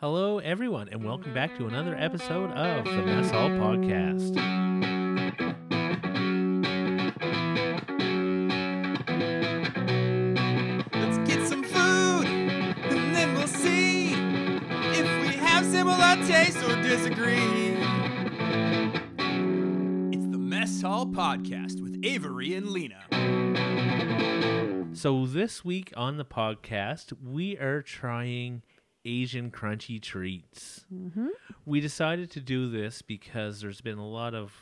Hello, everyone, and welcome back to another episode of the Mess Hall Podcast. Let's get some food, and then we'll see if we have similar tastes or disagree. It's the Mess Hall Podcast with Avery and Lena. So, this week on the podcast, we are trying Asian crunchy treats. Mm-hmm. We decided to do this because there's been a lot of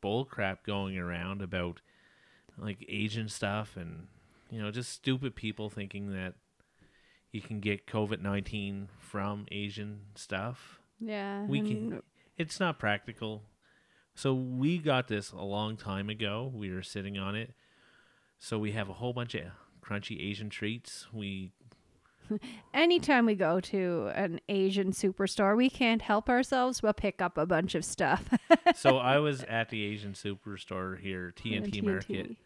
bull crap going around about like Asian stuff and, you know, just stupid people thinking that you can get COVID 19 from Asian stuff. Yeah. we can it's not practical so we got this a long time ago we were sitting on it so we have a whole bunch of crunchy asian treats we Anytime we go to an Asian superstore, we can't help ourselves but pick up a bunch of stuff. so i was at the asian superstore here Yeah, T&T market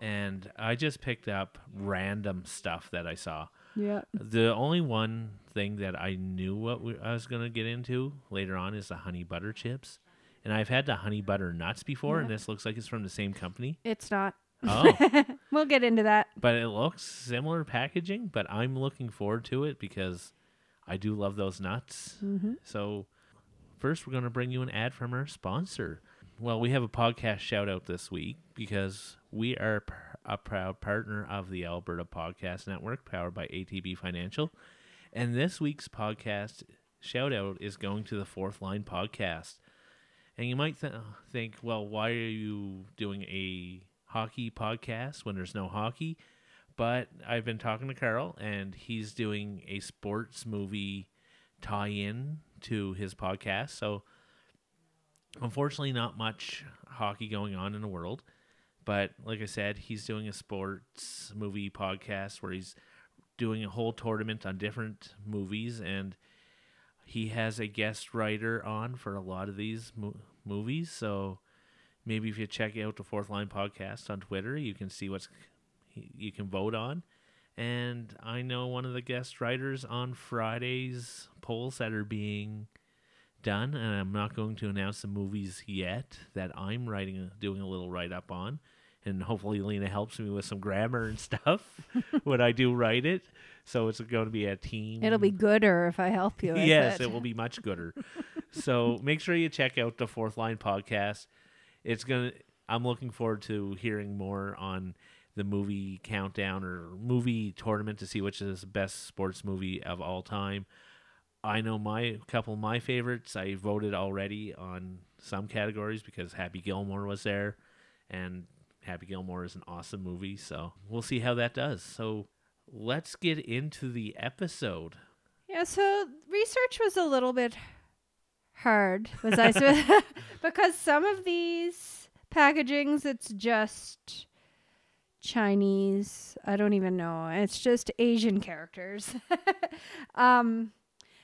and i just picked up random stuff that i saw Yeah. the only one thing that i knew what we, i was going to get into later on is the honey butter chips and i've had the honey butter nuts before and this looks like it's from the same company It's not. Oh We'll get into that. but it looks similar packaging. But I'm looking forward to it because I do love those nuts. Mm-hmm. So first, we're going to bring you an ad from our sponsor. Well, we have a podcast shout out this week because we are a proud partner of the Alberta Podcast Network, powered by ATB Financial. And this week's podcast shout out is going to the Fourth Line Podcast. And you might th- think, well, why are you doing a hockey podcast when there's no hockey? But I've been talking to Carl, and he's doing a sports movie tie in to his podcast. So, unfortunately, not much hockey going on in the world. But like I said, he's doing a sports movie podcast where he's doing a whole tournament on different movies, and he has a guest writer on for a lot of these mo- movies. So maybe if you check out the Fourth Line podcast on Twitter, you can see what's you can vote on. And I know one of the guest writers on Friday's polls that are being done, and I'm not going to announce the movies yet that I'm writing, doing a little write up on. And hopefully, Lena helps me with some grammar and stuff when I do write it. So it's going to be a team. It'll be gooder if I help you. yes, it. it will be much gooder. so make sure you check out the Fourth Line podcast. It's gonna. I'm looking forward to hearing more on the movie countdown or movie tournament to see which is the best sports movie of all time. I know my couple of my favorites. I voted already on some categories because Happy Gilmore was there, and Happy Gilmore is an awesome movie. So we'll see how that does. So let's get into the episode. Yeah, so research was a little bit hard, was I supposed because some of these packagings it's just Chinese. I don't even know. It's just Asian characters. um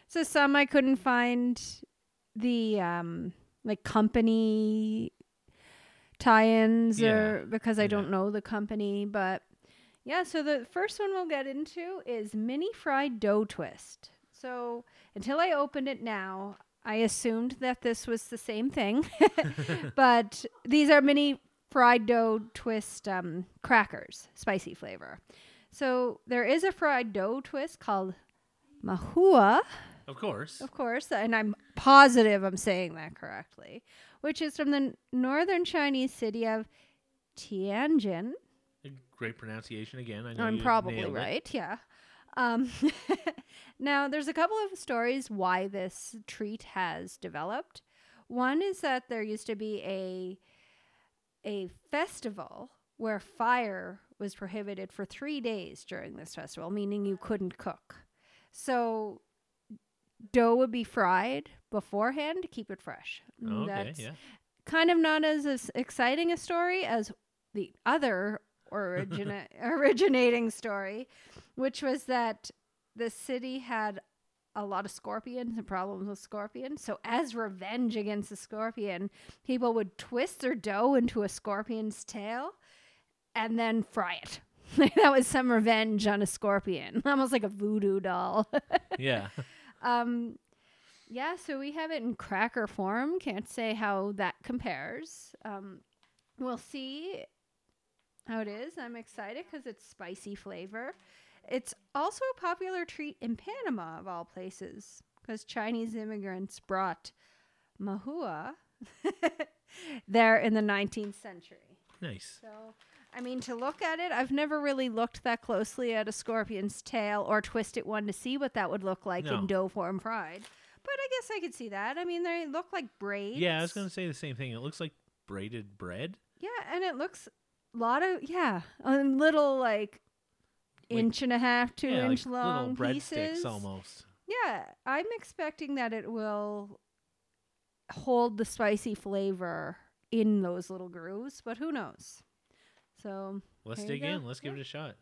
so some I couldn't find the um like company tie-ins Yeah, or because I yeah. don't know the company, but yeah, so the first one we'll get into is mini fried dough twist. So until I opened it now, I assumed that this was the same thing, but these are mini fried dough twist um, crackers, spicy flavor. So there is a fried dough twist called mahua, Of course. of course, and I'm positive I'm saying that correctly, which is from the northern Chinese city of Tianjin. Great pronunciation again. I know I'm probably right. Yeah. Um, now, there's a couple of stories why this treat has developed. One is that there used to be a a festival where fire was prohibited for three days during this festival, meaning you couldn't cook. So dough would be fried beforehand to keep it fresh. Okay, That's yeah. kind of not as, as exciting a story as the other origina- originating story, which was that the city had a lot of scorpions and problems with scorpions. So, as revenge against the scorpion, people would twist their dough into a scorpion's tail and then fry it. that was some revenge on a scorpion, almost like a voodoo doll. Yeah. Um, yeah, so we have it in cracker form. Can't say how that compares. Um, we'll see how it is. I'm excited because it's spicy flavor. It's also a popular treat in Panama, of all places, because Chinese immigrants brought mahua there in the 19th century. Nice. So, I mean, to look at it, I've never really looked that closely at a scorpion's tail or twisted one to see what that would look like No. in dough form fried. But I guess I could see that. I mean, they look like braids. Yeah, I was gonna say the same thing. It looks like braided bread. Yeah, and it looks lot of yeah, a little like inch and a half, two yeah, inch like little long breadsticks pieces. almost. Yeah, I'm expecting that it will hold the spicy flavor in those little grooves, but who knows? So Let's dig in. Let's give it a shot.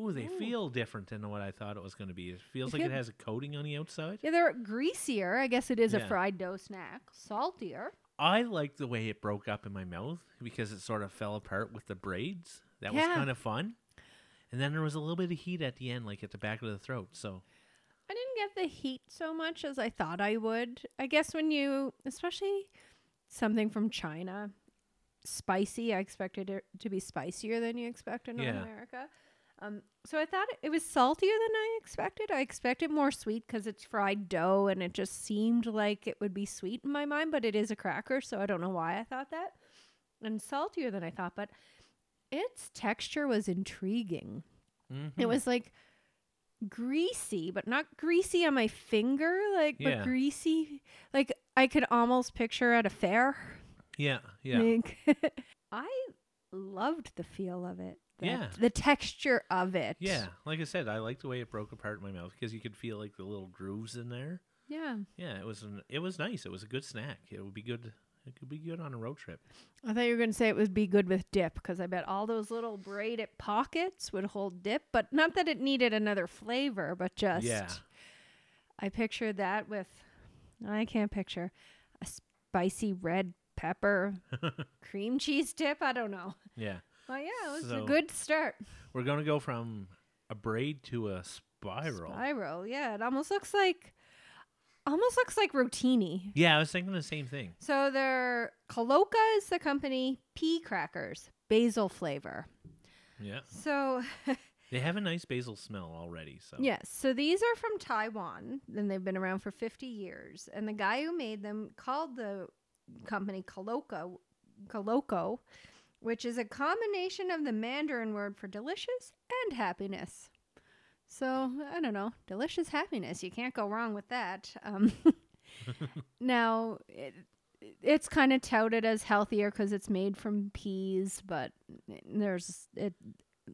Ooh, they Ooh. feel different than what I thought it was going to be. It feels It like it has a coating on the outside. yeah, they're greasier. I guess it is a fried dough snack. Saltier. I liked the way it broke up in my mouth because it sort of fell apart with the braids. That was Yeah. kind of fun. And then there was a little bit of heat at the end, like at the back of the throat. So I didn't get the heat so much as I thought I would. I guess when you, especially something from China, spicy, I expected it to be spicier than you expect in North Yeah. America. Um, so I thought it was saltier than I expected. I expected more sweet because it's fried dough and it just seemed like it would be sweet in my mind, but it is a cracker, so I don't know why I thought that. And saltier than I thought, but its texture was intriguing. mhm. It was like greasy, but not greasy on my finger, like Yeah. but greasy. Like I could almost picture at a fair. yeah, yeah, Like, I loved the feel of it. Yeah. The texture of it. yeah. Like I said, I like the way it broke apart in my mouth because you could feel like the little grooves in there. Yeah. Yeah, it was an, it was nice. It was a good snack. It would be good. It could be good on a road trip. I thought you were going to say it would be good with dip because I bet all those little braided pockets would hold dip, but not that it needed another flavor, but just Yeah. I pictured that with I can't picture a spicy red pepper cream cheese dip. I don't know. Yeah. Well, yeah, it was So- a good start. We're gonna go from a braid to a spiral. Spiral, yeah. It almost looks like almost looks like rotini. Yeah, I was thinking the same thing. So they're Coloca is the company, pea crackers, basil flavor. Yeah. So They have a nice basil smell already. So Yes. So these are from Taiwan, and they've been around for 50 years. And the guy who made them called the company Coloco, Coloco, which is a combination of the Mandarin word for delicious and happiness. So I don't know, delicious happiness. You can't go wrong with that. Um, now it, it's kind of touted as healthier because it's made from peas, but there's it.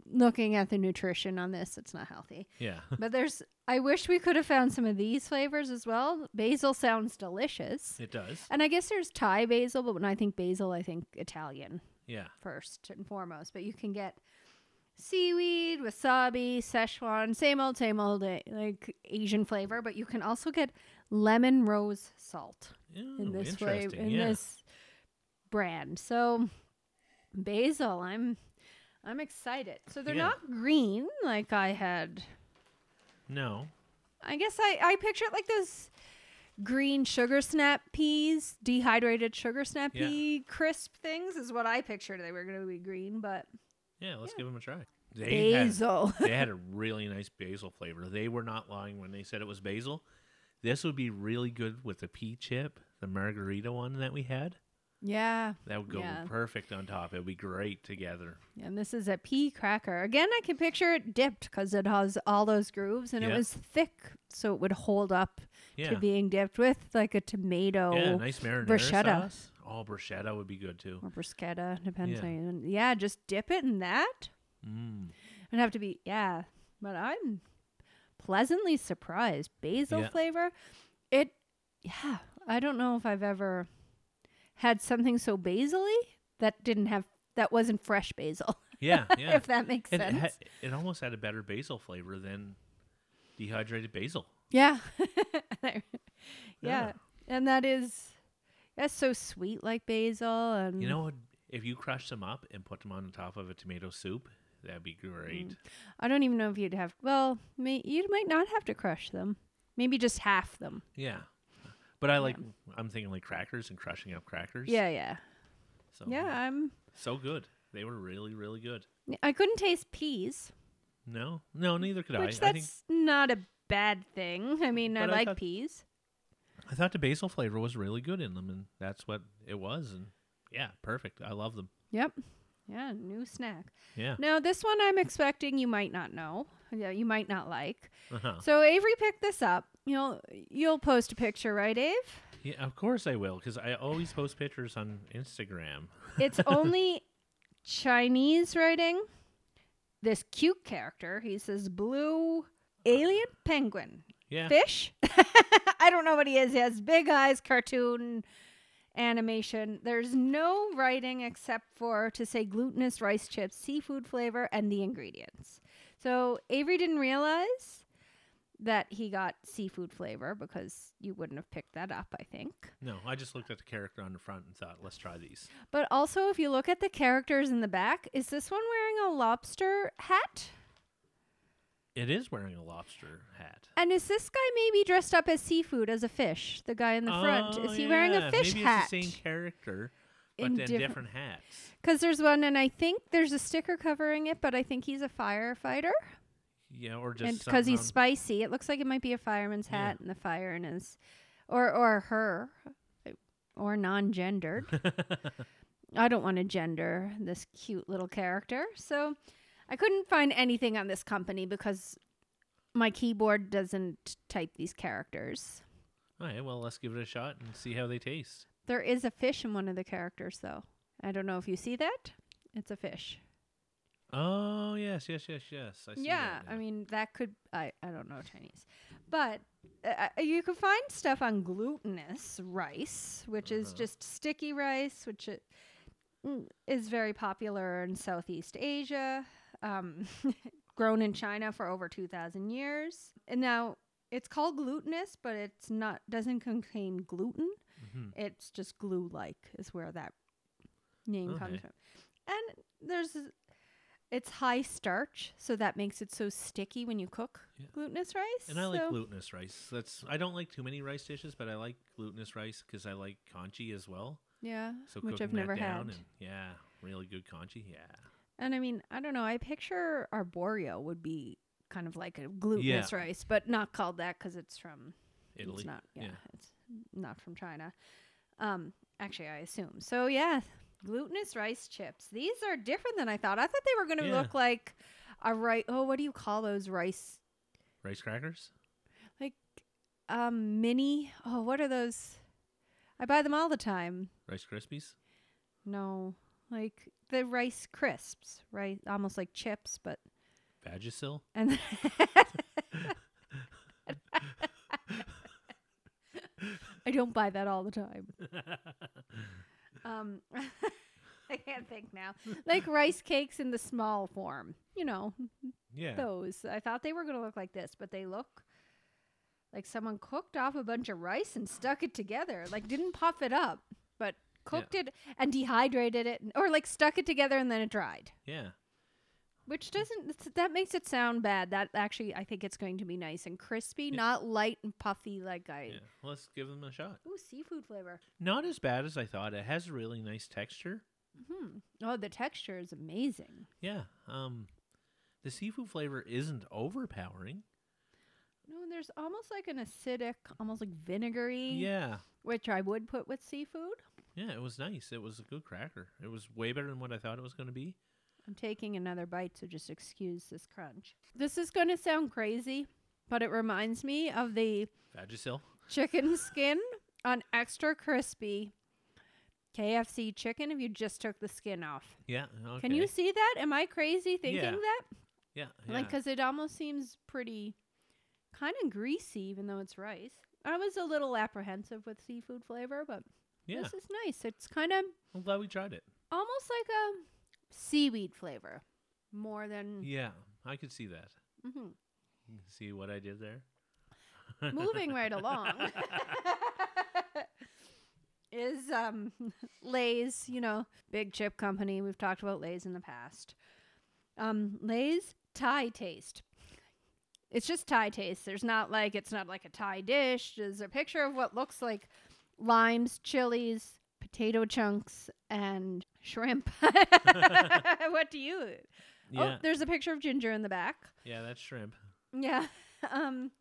Looking at the nutrition on this, it's not healthy. Yeah. But there's, I wish we could have found some of these flavors as well. Basil sounds delicious. it does. And I guess there's Thai basil, but when I think basil, I think Italian Yeah. first and foremost. But you can get seaweed, wasabi, Szechuan, same old, same old, eh, like Asian flavor. But you can also get lemon rose salt Ooh, in this flavor, interesting. in yeah. this brand. So basil, I'm, I'm excited. So they're Yeah. not green like I had No. I guess I, I picture it like those green sugar snap peas, dehydrated sugar snap Yeah. pea crisp things is what I pictured they were going to be green, but Yeah, let's give them a try. They had, basil. they had a really nice basil flavor. They were not lying when they said it was basil. This would be really good with the pea chip, the margarita one that we had. Yeah. That would go Yeah. perfect on top. It would be great together. And this is a pea cracker. Again, I can picture it dipped because it has all those grooves and it was thick so it would hold up Yeah. to being dipped with like a tomato yeah, nice marinara bruschetta. sauce. Oh, bruschetta would be good too. or bruschetta, depends Yeah. on you. Yeah, just dip it in that. Mm. It'd have to be yeah, but I'm pleasantly surprised. Basil Yeah. flavor. It yeah, I don't know if I've ever had something so basily that didn't have that wasn't fresh basil. Yeah, yeah. if that makes it, sense. ha- it almost had a better basil flavor than dehydrated basil. yeah. yeah. Yeah. And that is that's so sweet like basil and You know, what? if you crush them up and put them on the top of a tomato soup, that'd be great. Mm. I don't even know if you'd have well, may, you might not have to crush them. Maybe just half them. Yeah. But I like I'm thinking like crackers and crushing up crackers. Yeah, yeah. So Yeah, I'm So good. They were really, really good. I couldn't taste peas, No, no, neither could which I. I think that's not a bad thing. I mean, I I like thought- peas. I thought the basil flavor was really good in them, and that's what it was. And yeah, perfect. I love them. Yep. Yeah, new snack. Yeah. Now, this one I'm expecting you might not know. Yeah, you might not like. Uh-huh. So Avery picked this up. You'll you'll post a picture, right, Ave? Yeah, of course I will, because I always post pictures on Instagram. It's only Chinese writing. This cute character, he says blue alien penguin. Yeah. Fish? I don't know what he is. He has big eyes, cartoon animation. There's no writing except for to say glutinous rice chips, seafood flavor, and the ingredients. So Avery didn't realize that he got seafood flavor because you wouldn't have picked that up, I think. No, I just looked at the character on the front and thought, let's try these. But also, if you look at the characters in the back, is this one wearing a lobster hat? It is wearing a lobster hat. And is this guy maybe dressed up as seafood, as a fish? The guy in the front. Oh, Is he oh, wearing a yeah, fish Maybe hat? it's the same character, but In then different- different hats. Because there's one, and I think there's a sticker covering it, but I think he's a firefighter. Yeah, or just because he's spicy, it looks like it might be a fireman's Yeah. hat and the fire in his, or or her, or non-gendered. I don't want to gender this cute little character, so I couldn't find anything on this company because my keyboard doesn't type these characters. All right, well, let's give it a shot and see how they taste. There is a fish in one of the characters, though. I don't know if you see that. It's a fish. Oh yes, yes, yes, yes. I see yeah, that I mean that could I I don't know Chinese, but uh, uh, you can find stuff on glutinous rice, which is Uh-huh. just sticky rice, which it, mm, is very popular in Southeast Asia, um, grown in China for over two thousand years. And now it's called glutinous, but it's not doesn't contain gluten. Mhm. It's just glue-like is where that name comes from. And there's it's high starch, so that makes it so sticky when you cook Yeah. glutinous rice. And I like glutinous rice. That's I don't like too many rice dishes, but I like glutinous rice because I like congee as well. Yeah, So which I've never had. yeah, really good congee. Yeah, And I mean, I don't know. I picture arborio would be kind of like a glutinous Yeah. rice, but not called that because it's from Italy. It's not. Yeah, yeah. it's not from China. Um, actually, I assume. So yeah, glutinous rice chips. These are different than I thought. I thought they were going to Yeah. look like a rice. Oh, what do you call those rice? Rice crackers. Like um mini. Oh, what are those? I buy them all the time. Rice Krispies. No, like the rice crisps, right? Almost like chips, but Vagisil. and I don't buy that all the time. Um, I can't think now. Like rice cakes in the small form, you know, yeah. those. I thought they were going to look like this, but they look like someone cooked off a bunch of rice and stuck it together. Like didn't puff it up, but cooked it and dehydrated it, or like stuck it together and then it dried. Yeah. Which doesn't that makes it sound bad. That actually, I think it's going to be nice and crispy, Yeah. not light and puffy like I. Yeah. Let's give them a shot. Ooh, seafood flavor. Not as bad as I thought. It has a really nice texture. Hmm. Oh, the texture is amazing. Yeah. Um, the seafood flavor isn't overpowering. No, and there's almost like an acidic, almost like vinegary, Yeah. which I would put with seafood. Yeah, it was nice. It was a good cracker. It was way better than what I thought it was going to be. I'm taking another bite, so just excuse this crunch. This is going to sound crazy, but it reminds me of the Vagisil. chicken skin on extra crispy KFC chicken if you just took the skin off. Yeah. Okay. Can you see that? Am I crazy thinking Yeah. that? Yeah. Like, because it almost seems pretty kind of greasy, even though it's rice. I was a little apprehensive with seafood flavor, but yeah. this is nice. It's kind of I'm glad we tried it. almost like a seaweed flavor more than Yeah, I could see that. Mhm. You can See what I did there? moving right along is um Lay's, you know, big chip company. We've talked about Lay's in the past. Um Lay's Thai taste. It's just Thai taste. There's not like it's not like a Thai dish. There's a picture of what looks like limes, chilies, potato chunks, and shrimp. what do you? Yeah, Oh, there's a picture of ginger in the back. yeah, that's shrimp. Yeah. Um,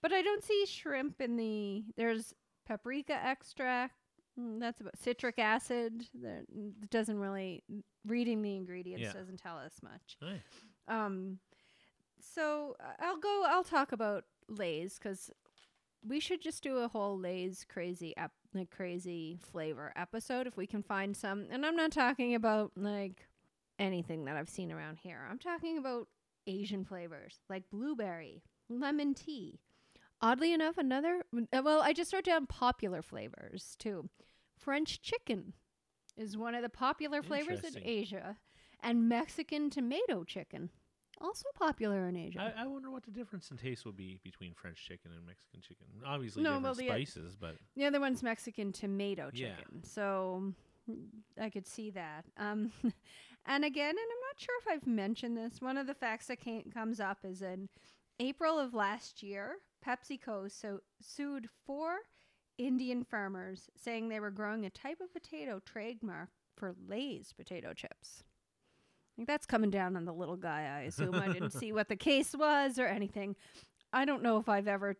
but I don't see shrimp in the. There's paprika extract. mm, That's about citric acid. That doesn't really reading the ingredients Yeah. doesn't tell us much. Aye. Um, so uh, I'll go. I'll talk about Lay's because we should just do a whole Lay's crazy ep- like crazy flavor episode if we can find some. And I'm not talking about like anything that I've seen around here. I'm talking about Asian flavors like blueberry, lemon tea. Oddly enough, another uh, well, I just wrote down popular flavors too. French chicken is one of the popular flavors in Asia, and Mexican tomato chicken, also popular in Asia. I, I wonder what the difference in taste would be between French chicken and Mexican chicken. Obviously, No, different well, the- spices, but the other one's Mexican tomato Yeah. chicken, so mm, I could see that. Um, and again, and I'm not sure if I've mentioned this. One of the facts that came, comes up is in April of last year, PepsiCo so sued four Indian farmers saying they were growing a type of potato trademark for Lay's potato chips. Think that's coming down on the little guy, I assume. I didn't see what the case was or anything. I don't know if I've ever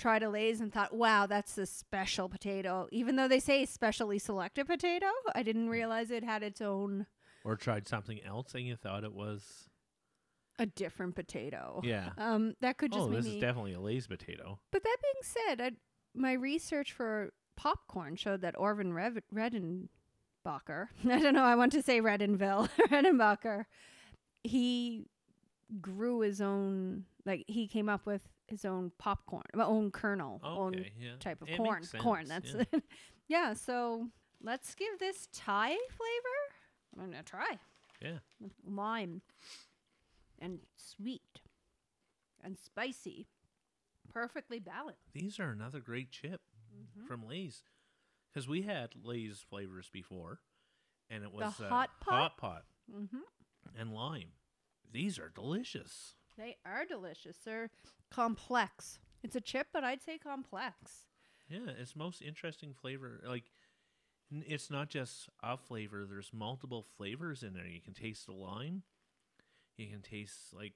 tried a Lay's and thought, wow, that's a special potato. Even though they say specially selected potato, I didn't realize it had its own, or tried something else and you thought it was a different potato. yeah. Um, that could just Oh, this me. is definitely a Lay's potato. But that being said, I, my research for popcorn showed that Orville Rev- Redenbacher, I don't know, I want to say Redenville, Redenbacher, he grew his own, like, he came up with his own popcorn, own kernel, Oh, own yeah. type of It corn. Corn, that's yeah. it. yeah, so let's give this Thai flavor. I'm to try. Yeah. Lime and sweet and spicy. Perfectly balanced. These are another great chip Mm-hmm. from Lay's because we had Lay's flavors before, and it was uh, Hot Pot? hot pot, Mm-hmm. and lime. These are delicious. They are delicious. They're complex. It's a chip, but I'd say complex. Yeah, it's most interesting flavor. Like, n- it's not just a flavor. There's multiple flavors in there. You can taste the lime. You can taste like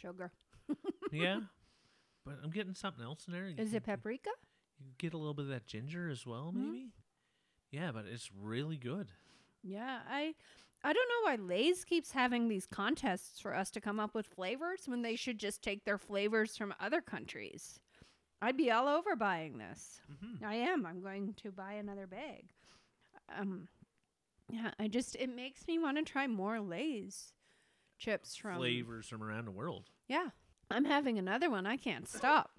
Sugar. yeah, but I'm getting something else in there. You Is can- it paprika? You get a little bit of that ginger as well, Mhm. maybe. Yeah, but it's really good. Yeah, I I don't know why Lay's keeps having these contests for us to come up with flavors when they should just take their flavors from other countries. I'd be all over buying this. Mm-hmm. I am. I'm going to buy another bag. Um yeah, I just it makes me want to try more Lay's chips from Flavors from around the world. Yeah. I'm having another one. I can't stop.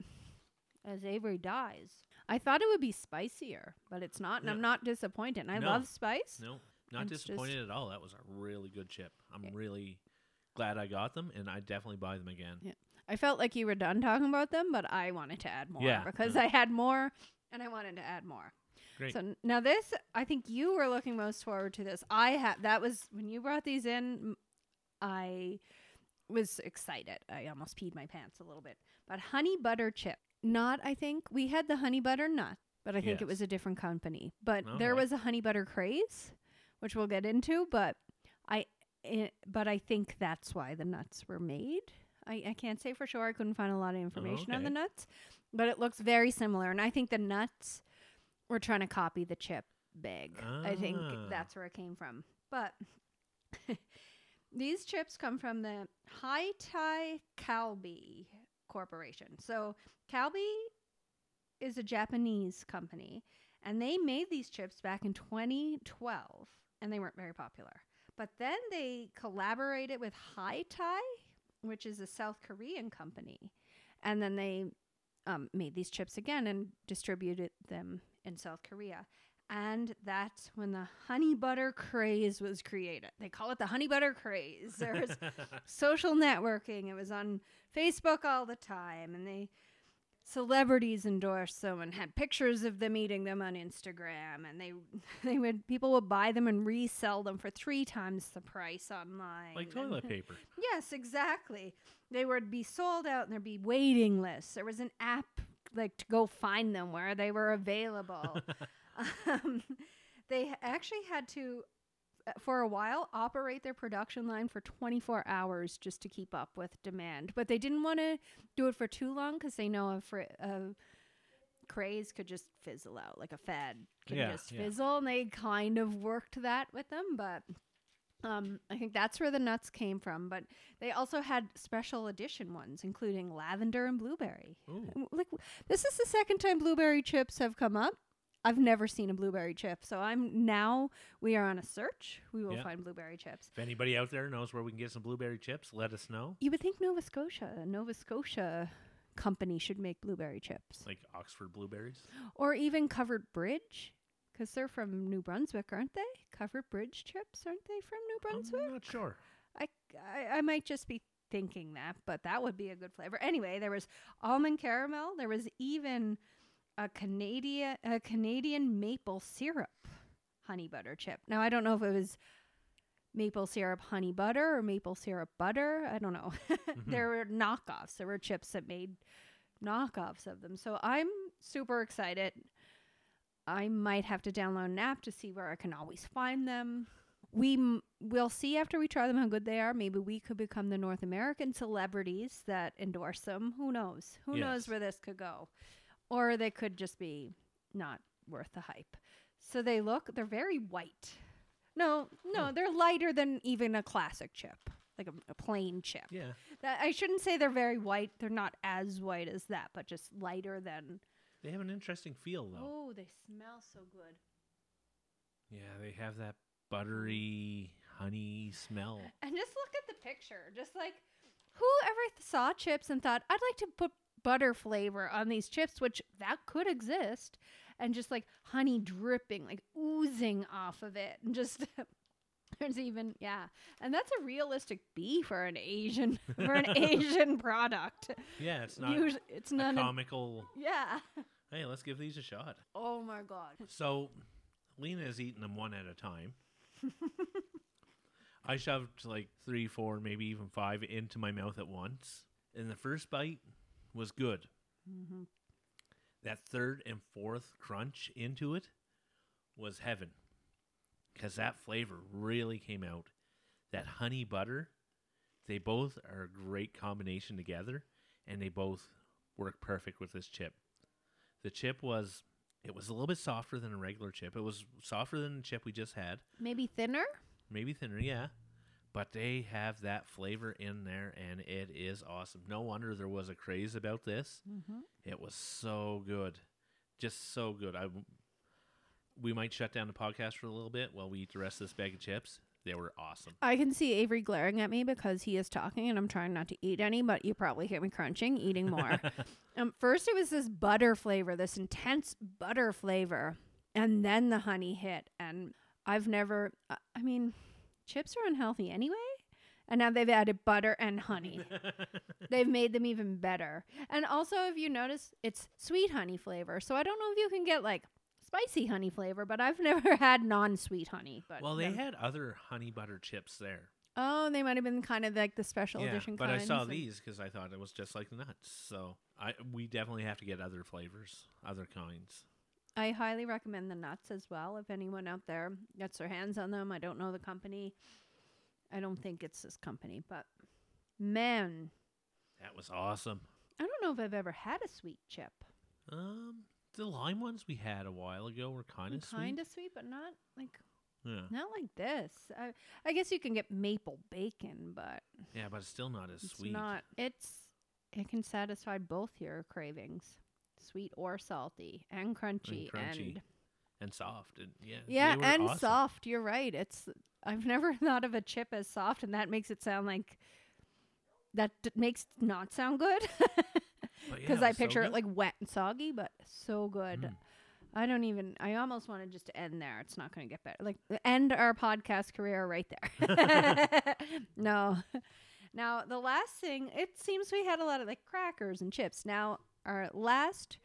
As Avery dies. I thought it would be spicier, but it's not, and. I'm not disappointed. And I No. love spice. No, not It's disappointed at all. That was a really good chip. I'm really glad I got them, and I definitely buy them again. Yeah. I felt like you were done talking about them, but I wanted to add more Yeah, because yeah. I had more and I wanted to add more. Great. So n- now this, I think you were looking most forward to this. I had that was when you brought these in. I was excited. I almost peed my pants a little bit. But honey butter chip, not I think we had the honey butter nut, but I think it Yes. was a different company. But Okay. there was a honey butter craze, which we'll get into. But I, eh, but I think that's why the nuts were made. I, I can't say for sure. I couldn't find a lot of information on the okay. nuts, but it looks very similar. And I think the nuts were trying to copy the chip bag. I think Ah. that's where it came from. But these chips come from the Haitai Calbee Corporation. So Calbee is a Japanese company, and they made these chips back in 2012, and they weren't very popular. But then they collaborated with Haitai, which is a South Korean company, and then they um, made these chips again and distributed them in South Korea. And that's when the honey butter craze was created. They call it the honey butter craze. There was social networking. It was on Facebook all the time. And they celebrities endorsed them and had pictures of them eating them on Instagram and they they would people would buy them and resell them for three times the price online. Like and- toilet paper. Yes, exactly. They would be sold out and there'd be waiting lists. There was an app like to go find them where they were available. Um, they actually had to uh, for a while operate their production line for 24 hours just to keep up with demand but they didn't want to do it for too long because they know a, fr- a craze could just fizzle out like a fad can Yeah, just yeah. fizzle and they kind of worked that with them but um, I think that's where the nuts came from, but they also had special edition ones, including lavender and blueberry. Ooh. Like this is the second time blueberry chips have come up. I've never seen a blueberry chip, so I'm now we are on a search. We will Yeah. find blueberry chips. If anybody out there knows where we can get some blueberry chips, let us know. You would think Nova Scotia, a Nova Scotia company should make blueberry chips, Like Oxford blueberries. or even Covered Bridge, because they're from New Brunswick, aren't they? Covered Bridge chips, aren't they from New Brunswick? I'm not sure. I, I I might just be thinking that, but that would be a good flavor. Anyway, there was almond caramel. There was even a Canadian a Canadian maple syrup honey butter chip. Now I don't know if it was maple syrup honey butter or maple syrup butter. I don't know. Mm-hmm. there were knockoffs. There were chips that made knockoffs of them. So I'm super excited. I might have to download an app to see where I can always find them. We m- will see after we try them how good they are. Maybe we could become the North American celebrities that endorse them. Who knows? Who knows where this could go? Or they could just be not worth the hype. So they look, they're very white. No, no, Oh. they're lighter than even a classic chip, like a, a plain chip. Yeah. That, I shouldn't say they're very white. They're not as white as that, but just lighter than. They have an interesting feel though. Oh, they smell so good. Yeah, they have that buttery honey smell. And just look at the picture. Just like whoever th- saw chips and thought, I'd like to put butter flavor on these chips, which that could exist, and just like honey dripping, like oozing off of it. And just there's even yeah. And that's a realistic B for an Asian for an Asian product. Yeah, it's not Usually, it's a not a, comical. yeah. Hey, let's give these a shot. Oh my god. So, Lena is eating them one at a time. I shoved like three, four, maybe even five into my mouth at once. In the first bite was good. Mm-hmm. That third and fourth crunch into it was heaven. Because that flavor really came out. That honey butter, they both are a great combination together. And they both work perfect with this chip. The chip was it was a little bit softer than a regular chip. It was softer than the chip we just had, Maybe thinner. maybe thinner, yeah. But they have that flavor in there, and it is awesome. No wonder there was a craze about this. Mm-hmm. It was so good, just so good. I we might shut down the podcast for a little bit while we eat the rest of this bag of chips. They were awesome. I can see Avery glaring at me because he is talking and I'm trying not to eat any, but you probably hear me crunching, eating more. um, first, it was this butter flavor, this intense butter flavor, and then the honey hit. And I've never, I- I mean, chips are unhealthy anyway. And now they've added butter and honey. they've made them even better. And also, if you notice, it's sweet honey flavor. So I don't know if you can get like spicy honey flavor, but I've never had non sweet honey. But Well, they them- had other honey butter chips there. Oh, they might have been kind of like the special yeah, edition but I saw these because I thought it was just like the nuts. So I we definitely have to get other flavors, other kinds. I highly recommend the nuts as well. If anyone out there gets their hands on them, I don't know the company. I don't think it's this company, but man, That was awesome. I don't know if I've ever had a sweet chip. Um, the lime ones we had a while ago were kind of sweet. Kind of sweet, but not like Yeah, not like this. I, I guess you can get maple bacon, but yeah, but it's still not as sweet. it's sweet. not. It's it can satisfy both your cravings, sweet or salty, and crunchy, crunchy. and and soft. And yeah, Yeah, and awesome. soft. You're right. It's I've never thought of a chip as soft, and that makes it sound like that d- makes not sound good But yeah, because I was so picture it like wet and soggy, but so good. Mm. I don't even. I almost want to just end there. It's not going to get better. Like end our podcast career right there. no. Now the last thing, it seems we had a lot of like crackers and chips. Now our last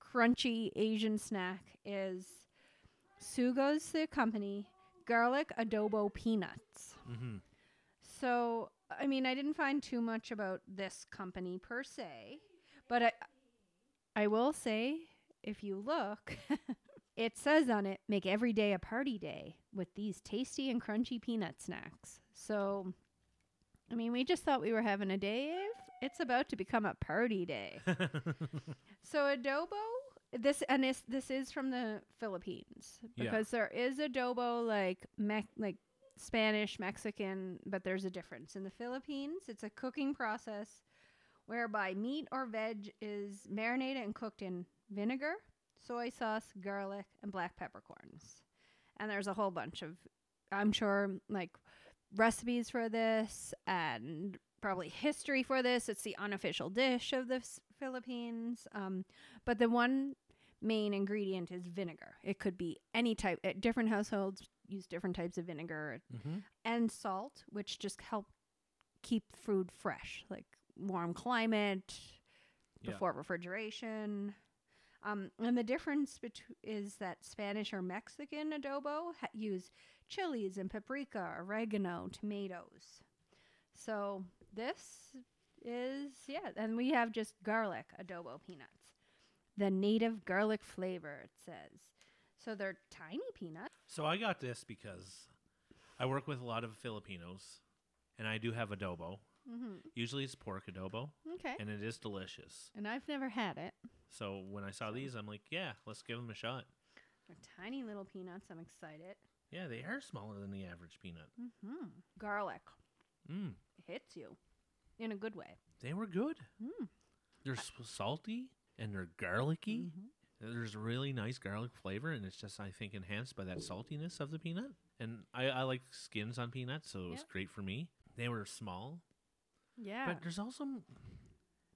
crunchy Asian snack is Sugo's the company garlic adobo peanuts. Mm-hmm. So, I mean, I didn't find too much about this company per se, but I, I will say, if you look, it says on it, make every day a party day with these tasty and crunchy peanut snacks. So, I mean, we just thought we were having a day. It's about to become a party day. so, adobo, this and this this is from the Philippines Yeah. because there is adobo like me- like Spanish, Mexican, but there's a difference. In the Philippines, it's a cooking process whereby meat or veg is marinated and cooked in vinegar, soy sauce, garlic, and black peppercorns. And there's a whole bunch of, I'm sure, like recipes for this and probably history for this. It's the unofficial dish of the Philippines. Um, but the one main ingredient is vinegar. It could be any type. uh, Different households use different types of vinegar Mm-hmm. and salt, which just help keep food fresh, like warm climate Yeah. before refrigeration. Um, and the difference bet- is that Spanish or Mexican adobo ha- use chilies and paprika, oregano, tomatoes. So this is yeah, and we have just garlic adobo peanuts, the native garlic flavor. It says, so they're tiny peanuts. So I got this because I work with a lot of Filipinos, and I do have adobo. Mm-hmm. Usually it's pork adobo, Okay, and it is delicious. and I've never had it. So when I saw these, I'm like, yeah, let's give them a shot. They're tiny little peanuts. I'm excited. Yeah, they are smaller than the average peanut. Mm-hmm. Garlic Mm, hits you in a good way. they were good. Mm. They're s- salty and they're garlicky. Mm-hmm. There's a really nice garlic flavor, and it's just I think enhanced by that saltiness of the peanut. And I, I like skins on peanuts, so it was Yep. great for me. They were small, Yeah. but there's also am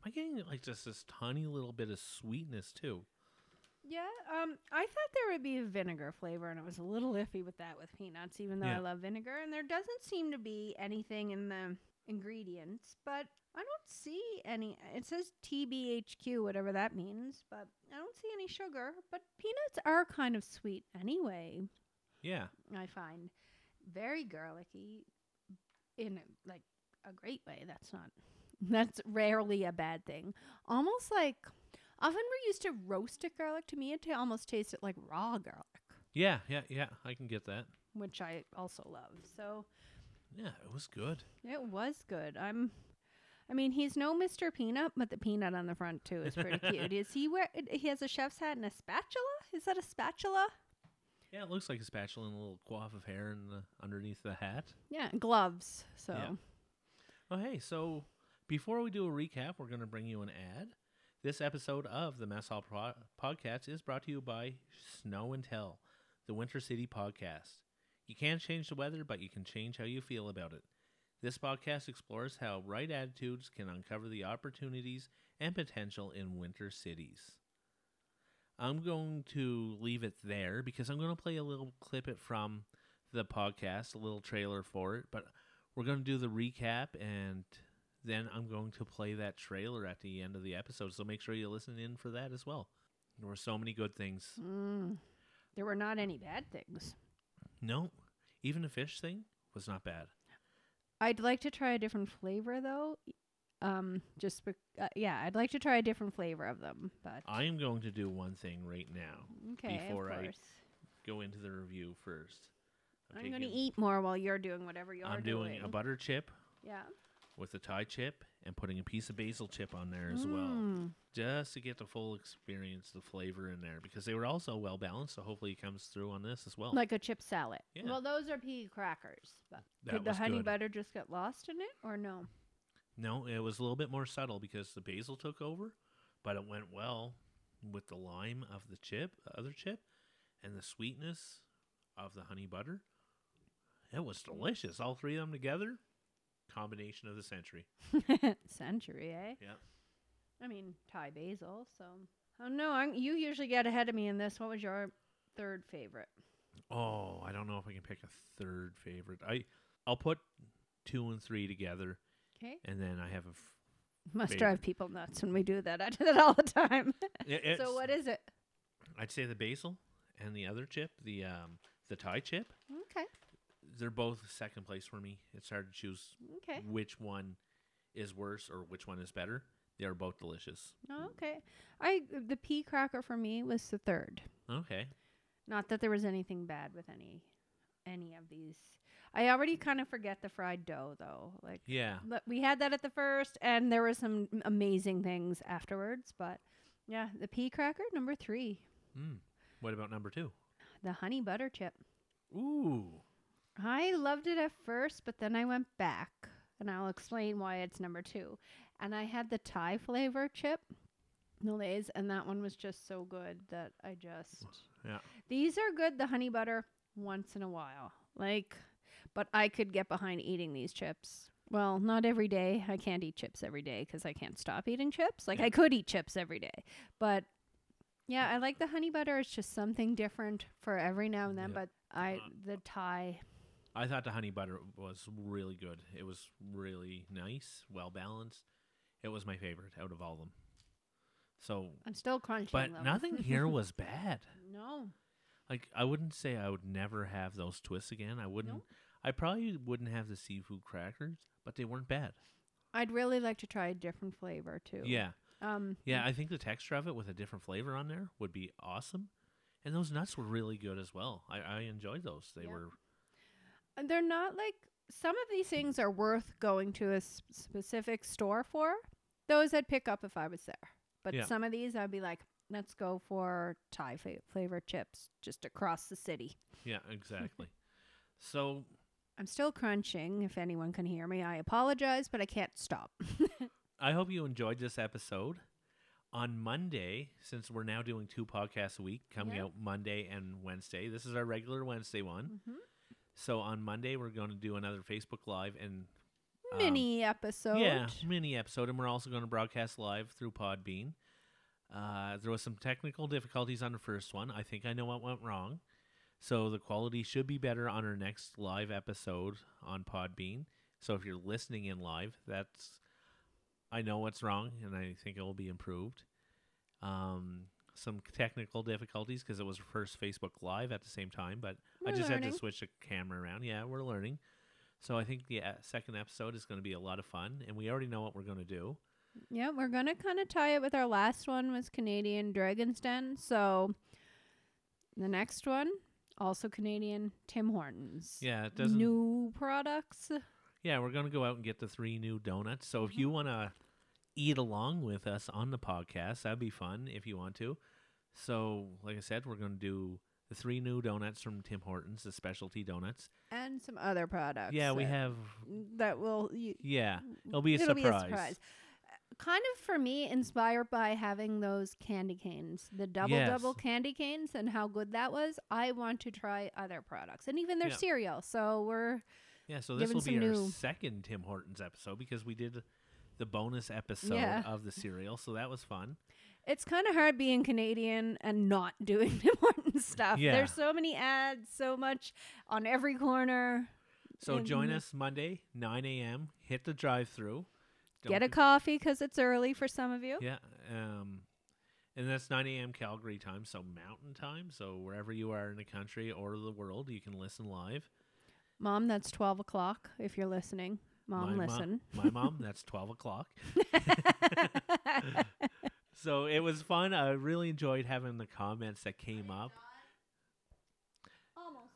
I getting like just this tiny little bit of sweetness too? Yeah. Um, I thought there would be a vinegar flavor, and I was a little iffy with that with peanuts, even though Yeah. I love vinegar. And there doesn't seem to be anything in the ingredients, but I don't see any. It says TBHQ, whatever that means, but I don't see any sugar. But peanuts are kind of sweet anyway. Yeah, I find very garlicky in like a great way. That's not that's rarely a bad thing. Almost like often we're used to roasted garlic. To me, it ta- almost tasted like raw garlic, yeah, yeah, yeah. I can get that. which I also love. So Yeah, it was good. it was good. I'm. I mean, he's no Mr. Peanut, but the peanut on the front too is pretty cute. Is he wear? He has a chef's hat and a spatula. Is that a spatula? Yeah, it looks like a spatula and a little coif of hair in the, underneath the hat. Yeah, gloves. So Yeah. Oh, hey, so before we do a recap, we're going to bring you an ad. This episode of the Mess Hall Podcast is brought to you by Snow and Tell, the Winter City podcast. You can't change the weather, but you can change how you feel about it. This podcast explores how right attitudes can uncover the opportunities and potential in winter cities. I'm going to leave it there because I'm going to play a little clip it from the podcast, a little trailer for it, but we're going to do the recap and then I'm going to play that trailer at the end of the episode. So make sure you listen in for that as well. There were so many good things. mm, there were not any bad things. No, even the fish thing was not bad. I'd like to try a different flavor though. Um, just bec- uh, yeah, I'd like to try a different flavor of them. But I am going to do one thing right now. okay, before I. Go into the review first. I'm, going to eat more while you're doing whatever you're doing. I'm doing a butter chip yeah. With a Thai chip and putting a piece of basil chip on there as well. Mm. just to get the full experience, the flavor in there, because they were also well balanced. So hopefully it comes through on this as well. Like a chip salad. Yeah. Well, those are pea crackers. But That did the was honey good. butter just get lost in it, or no? no, it was a little bit more subtle because the basil took over, but it went well with the lime of the chip, other chip, and the sweetness of the honey butter. It was delicious. All three of them together, combination of the century. Century, eh? Yeah. I mean, Thai basil. So, oh no, I'm, you usually get ahead of me in this. What was your third favorite? Oh, I don't know if I can pick a third favorite. I I'll put two and three together. Okay. and then I have a f- Must Baby. drive people nuts when we do that. I do that all the time. It- so what is it? I'd say the basil and the other chip, the um, the Thai chip. Okay. They're both second place for me. It's hard to choose Okay. which one is worse or which one is better. They are both delicious. Oh, okay. I the pea cracker for me was the third. Okay. Not that there was anything bad with any any of these. I already kind of forget the fried dough though. Like Yeah. but we had that at the first and there were some amazing things afterwards, but yeah, the pea cracker number 3. Mm. What about number two? The honey butter chip. Ooh. I loved it at first, but then I went back and I'll explain why it's number 2. And I had the Thai flavor chip. Malays, and that one was just so good that I just Yeah. These are good, the honey butter, once in a while. Like, but I could get behind eating these chips. Well, not every day. I can't eat chips every day because I can't stop eating chips. Like, Yeah. I could eat chips every day. But yeah, I like the honey butter. It's just something different for every now and then. Yeah. But I, the Thai, I thought the honey butter was really good. It was really nice, well balanced. It was my favorite out of all of them. So, I'm still crunching. but them. nothing here was bad. no. Like I wouldn't say I would never have those twists again. I wouldn't. Nope. I probably wouldn't have the seafood crackers, but they weren't bad. I'd really like to try a different flavor too. Yeah, Um. yeah. I think the texture of it with a different flavor on there would be awesome, and those nuts were really good as well. I, I enjoyed those. They Yeah. were And they're not like some of these things are worth going to a s- specific store for. Those I'd pick up if I was there. But Yeah. some of these I'd be like, let's go for Thai fa- flavored chips just across the city. yeah exactly. so I'm still crunching. If anyone can hear me, I apologize, but I can't stop. I hope you enjoyed this episode. On Monday, since we're now doing two podcasts a week, coming Yeah. out Monday and Wednesday. This is our regular Wednesday one. Mhm. So on Monday, we're going to do another Facebook Live and um, Mini episode. Yeah, mini episode, and we're also going to broadcast live through Podbean. Uh, there was some technical difficulties on the first one. I think I know what went wrong, so the quality should be better on our next live episode on Podbean. So if you're listening in live, that's I know what's wrong, and I think it will be improved. Um, some technical difficulties because it was our first Facebook Live at the same time, but I We're just had to switch the camera around. Yeah, we're learning. So I think the uh, second episode is going to be a lot of fun, and we already know what we're going to do. Yeah, we're gonna kind of tie it with our last one was Canadian Dragon's Den. So the next one, also Canadian Tim Hortons. Yeah, it doesn't. New products. Yeah, we're going to go out and get the three new donuts. So if you Mm-hmm. want to eat along with us on the podcast, that'd be fun if you want to. So, like I said, we're going to do the three new donuts from Tim Hortons, the specialty donuts. and some other products. Yeah, we that- have. that will. You, Yeah, it'll be a it'll surprise. be a surprise. Kind of for me, inspired by having those candy canes, the double Yes. double candy canes, and how good that was. I want to try other products and even their Yeah. cereal. So we're Yeah, so this will be our second Tim Hortons episode because we did the bonus episode Yeah. of the cereal, so that was fun. It's kind of hard being Canadian and not doing Tim Hortons stuff. Yeah. There's so many ads, so much on every corner. So And join us Monday, 9 a.m. Hit the drive-through. Get a coffee because it's early for some of you. Yeah. Um, and that's 9 a.m. Calgary time, so mountain time. So wherever you are in the country or the world, you can listen live. Mom, that's 12 o'clock if you're listening. Mom, my listen. Mom, my mom, that's 12 o'clock. so it was fun. I really enjoyed having the comments that came up. Almost.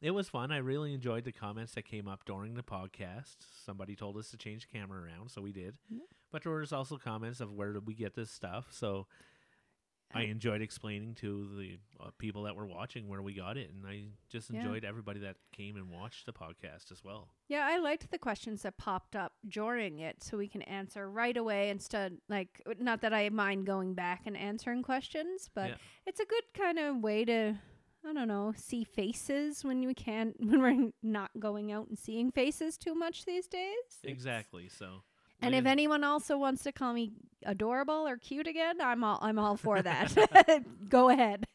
It was fun. I really enjoyed the comments that came up during the podcast. Somebody told us to change the camera around, so we did. Yeah. But there was also comments of where did we get this stuff. So I enjoyed explaining to the uh, people that were watching where we got it, and I just Yeah. enjoyed everybody that came and watched the podcast as well. Yeah, I liked the questions that popped up during it so we can answer right away instead like not that I mind going back and answering questions, but Yeah. it's a good kind of way to I don't know, see faces when we can't when we're not going out and seeing faces too much these days. It's- Exactly. So. And if anyone also wants to call me adorable or cute again, I'm all I'm all for that. Go ahead.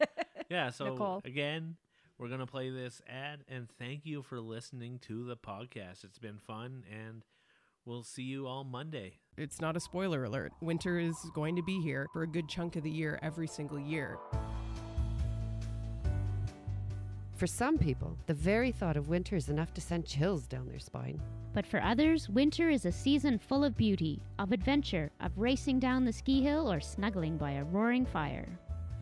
Yeah, so Nicole. again, we're going to play this ad and thank you for listening to the podcast. It's been fun and We'll see you all Monday. It's not a spoiler alert. Winter is going to be here for a good chunk of the year every single year. For some people, the very thought of winter is enough to send chills down their spine. But for others, winter is a season full of beauty, of adventure, of racing down the ski hill or snuggling by a roaring fire.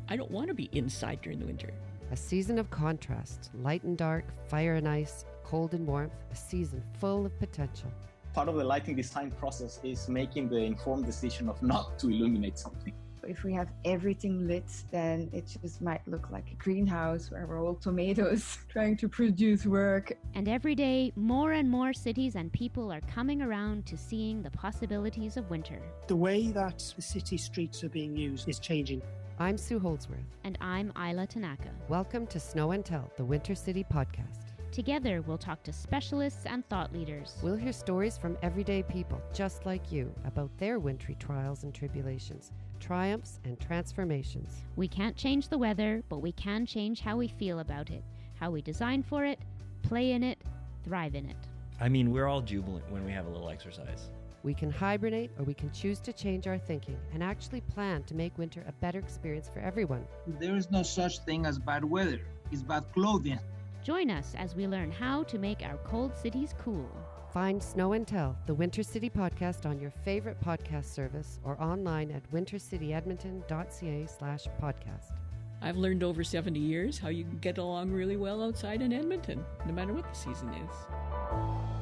I don't want to be inside during the winter. A season of contrast, light and dark, fire and ice, cold and warmth, a season full of potential. Part of the lighting design process is making the informed decision of not to illuminate something. If we have everything lit, then it just might look like a greenhouse where we're all tomatoes trying to produce work. And every day, more and more cities and people are coming around to seeing the possibilities of winter. The way that the city streets are being used is changing. I'm Sue Holdsworth. And I'm Isla Tanaka. Welcome to Snow and Tell, the Winter City podcast. Together, we'll talk to specialists and thought leaders. We'll hear stories from everyday people just like you about their wintry trials and tribulations, triumphs and transformations. We can't change the weather, but we can change how we feel about it, how we design for it, play in it, thrive in it. I mean, we're all jubilant when we have a little exercise. We can hibernate or we can choose to change our thinking and actually plan to make winter a better experience for everyone. There is no such thing as bad weather, it's bad clothing. Join us as we learn how to make our cold cities cool. Find Snow and Tell, the Winter City podcast on your favorite podcast service or online at wintercityedmonton.ca slash podcast. I've learned over 70 years how you can get along really well outside in Edmonton, no matter what the season is.